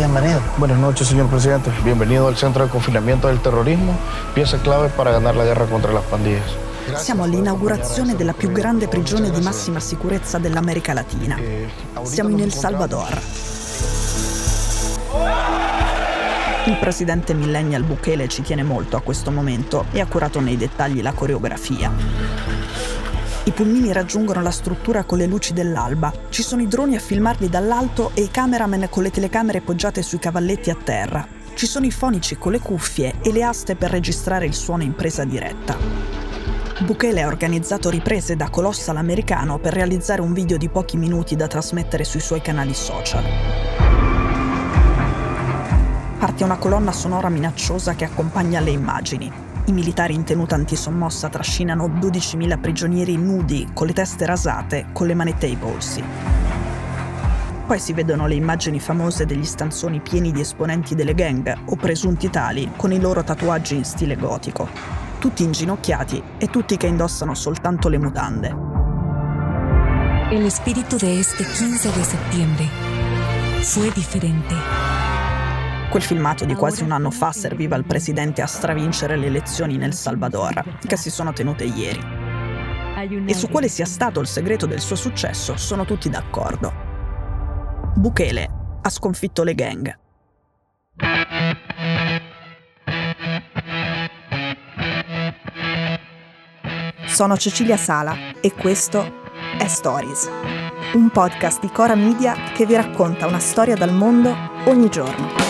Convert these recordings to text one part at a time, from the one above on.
Bienvenido. Buenas noches, señor presidente. Bienvenido al Centro de Confinamiento del Terrorismo, pieza clave para ganar la guerra contra las pandillas. Siamo all'inaugurazione della più grande prigione di massima sicurezza dell'America Latina. Siamo in El Salvador. Il presidente millennial Bukele ci tiene molto a questo momento e ha curato nei dettagli la coreografia. I pulmini raggiungono la struttura con le luci dell'alba. Ci sono i droni a filmarli dall'alto e i cameraman con le telecamere poggiate sui cavalletti a terra. Ci sono i fonici con le cuffie e le aste per registrare il suono in presa diretta. Bukele ha organizzato riprese da colossal americano per realizzare un video di pochi minuti da trasmettere sui suoi canali social. Parte una colonna sonora minacciosa che accompagna le immagini. I militari in tenuta antisommossa trascinano 12.000 prigionieri nudi, con le teste rasate, con le manette ai polsi. Poi si vedono le immagini famose degli stanzoni pieni di esponenti delle gang, o presunti tali, con i loro tatuaggi in stile gotico. Tutti inginocchiati e tutti che indossano soltanto le mutande. El espíritu de este 15 de septiembre fue diferente. Quel filmato di quasi un anno fa serviva al presidente a stravincere le elezioni nel Salvador, che si sono tenute ieri. E su quale sia stato il segreto del suo successo sono tutti d'accordo. Bukele ha sconfitto le gang. Sono Cecilia Sala e questo è Stories, un podcast di Cora Media che vi racconta una storia dal mondo ogni giorno.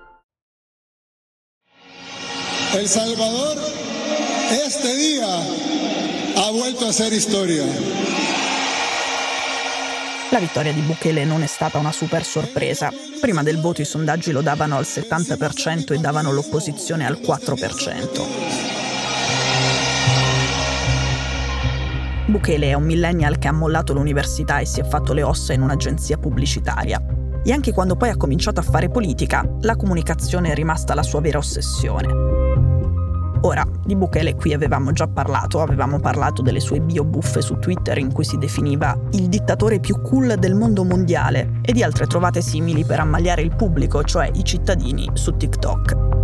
El Salvador este día ha vuelto a ser historia. La vittoria di Bukele non è stata una super sorpresa. Prima del voto i sondaggi lo davano al 70% e davano l'opposizione al 4%. Bukele è un millennial che ha mollato l'università e si è fatto le ossa in un'agenzia pubblicitaria. E anche quando poi ha cominciato a fare politica, la comunicazione è rimasta la sua vera ossessione. Ora, di Bukele qui avevamo già parlato, avevamo parlato delle sue bio buffe su Twitter in cui si definiva il dittatore più cool del mondo mondiale e di altre trovate simili per ammaliare il pubblico, cioè i cittadini, su TikTok.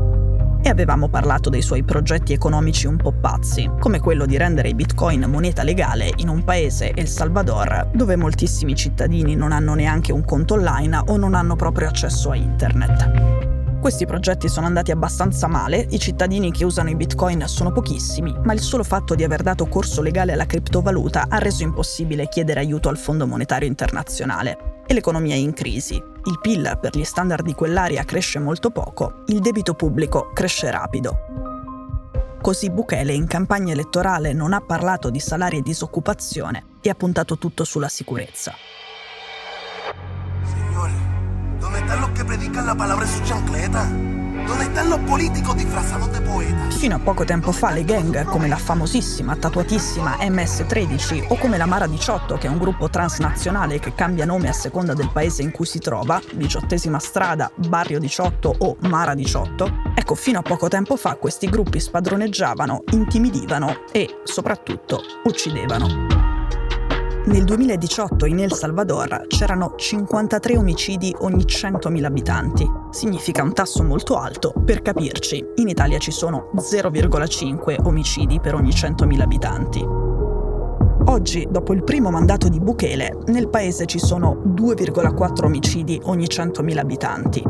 E avevamo parlato dei suoi progetti economici un po' pazzi, come quello di rendere i bitcoin moneta legale in un paese, El Salvador, dove moltissimi cittadini non hanno neanche un conto online o non hanno proprio accesso a internet. Questi progetti sono andati abbastanza male, i cittadini che usano i bitcoin sono pochissimi, ma il solo fatto di aver dato corso legale alla criptovaluta ha reso impossibile chiedere aiuto al Fondo Monetario Internazionale. E l'economia è in crisi. Il PIL per gli standard di quell'area cresce molto poco, il debito pubblico cresce rapido. Così Bukele in campagna elettorale non ha parlato di salari e disoccupazione e ha puntato tutto sulla sicurezza. Están los que predican la palabra en sus chancletas? ¿Dónde están los políticos disfrazados de poetas? Fino a poco tempo fa le gang come la famosissima, tatuatissima MS-13 o come la Mara 18, che è un gruppo transnazionale che cambia nome a seconda del paese in cui si trova, diciottesima strada, Barrio 18 o Mara 18, ecco fino a poco tempo fa questi gruppi spadroneggiavano, intimidivano e soprattutto uccidevano. Nel 2018 in El Salvador c'erano 53 omicidi ogni 100.000 abitanti. Significa un tasso molto alto, per capirci, in Italia ci sono 0,5 omicidi per ogni 100.000 abitanti. Oggi, dopo il primo mandato di Bukele, nel paese ci sono 2,4 omicidi ogni 100.000 abitanti.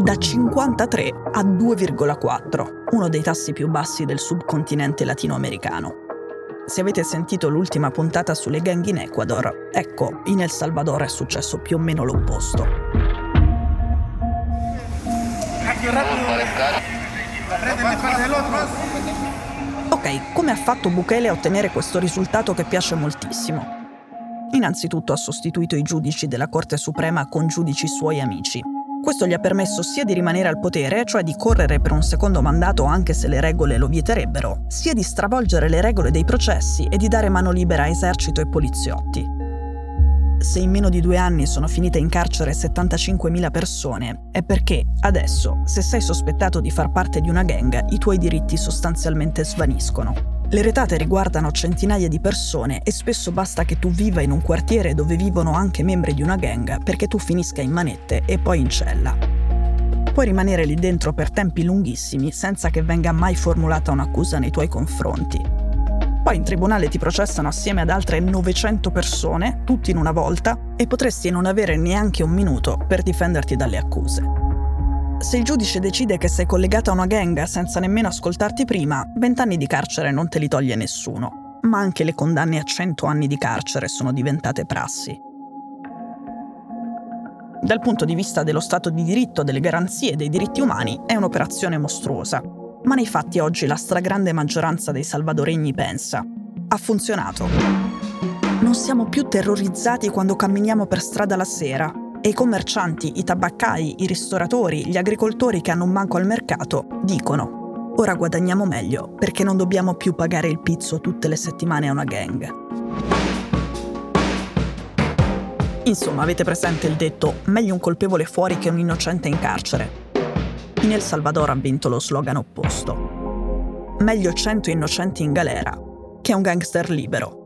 Da 53 a 2,4, uno dei tassi più bassi del subcontinente latinoamericano. Se avete sentito l'ultima puntata sulle gang in Ecuador, ecco, in El Salvador è successo più o meno l'opposto. Ok, come ha fatto Bukele a ottenere questo risultato che piace moltissimo? Innanzitutto ha sostituito i giudici della Corte Suprema con giudici suoi amici, questo gli ha permesso sia di rimanere al potere, cioè di correre per un secondo mandato anche se le regole lo vieterebbero, sia di stravolgere le regole dei processi e di dare mano libera a esercito e poliziotti. Se in meno di due anni sono finite in carcere 75.000 persone, è perché adesso, se sei sospettato di far parte di una gang, i tuoi diritti sostanzialmente svaniscono. Le retate riguardano centinaia di persone e spesso basta che tu viva in un quartiere dove vivono anche membri di una gang perché tu finisca in manette e poi in cella. Puoi rimanere lì dentro per tempi lunghissimi senza che venga mai formulata un'accusa nei tuoi confronti. Poi in tribunale ti processano assieme ad altre 900 persone, tutti in una volta, e potresti non avere neanche un minuto per difenderti dalle accuse. Se il giudice decide che sei collegata a una gang senza nemmeno ascoltarti prima, vent'anni di carcere non te li toglie nessuno. Ma anche le condanne a cento anni di carcere sono diventate prassi. Dal punto di vista dello Stato di diritto, delle garanzie e dei diritti umani, è un'operazione mostruosa. Ma nei fatti oggi la stragrande maggioranza dei salvadoregni pensa. Ha funzionato. Non siamo più terrorizzati quando camminiamo per strada la sera, e i commercianti, i tabaccai, i ristoratori, gli agricoltori che hanno un banco al mercato dicono ora guadagniamo meglio perché non dobbiamo più pagare il pizzo tutte le settimane a una gang. Insomma, avete presente il detto meglio un colpevole fuori che un innocente in carcere? In El Salvador ha vinto lo slogan opposto. Meglio 100 innocenti in galera che un gangster libero.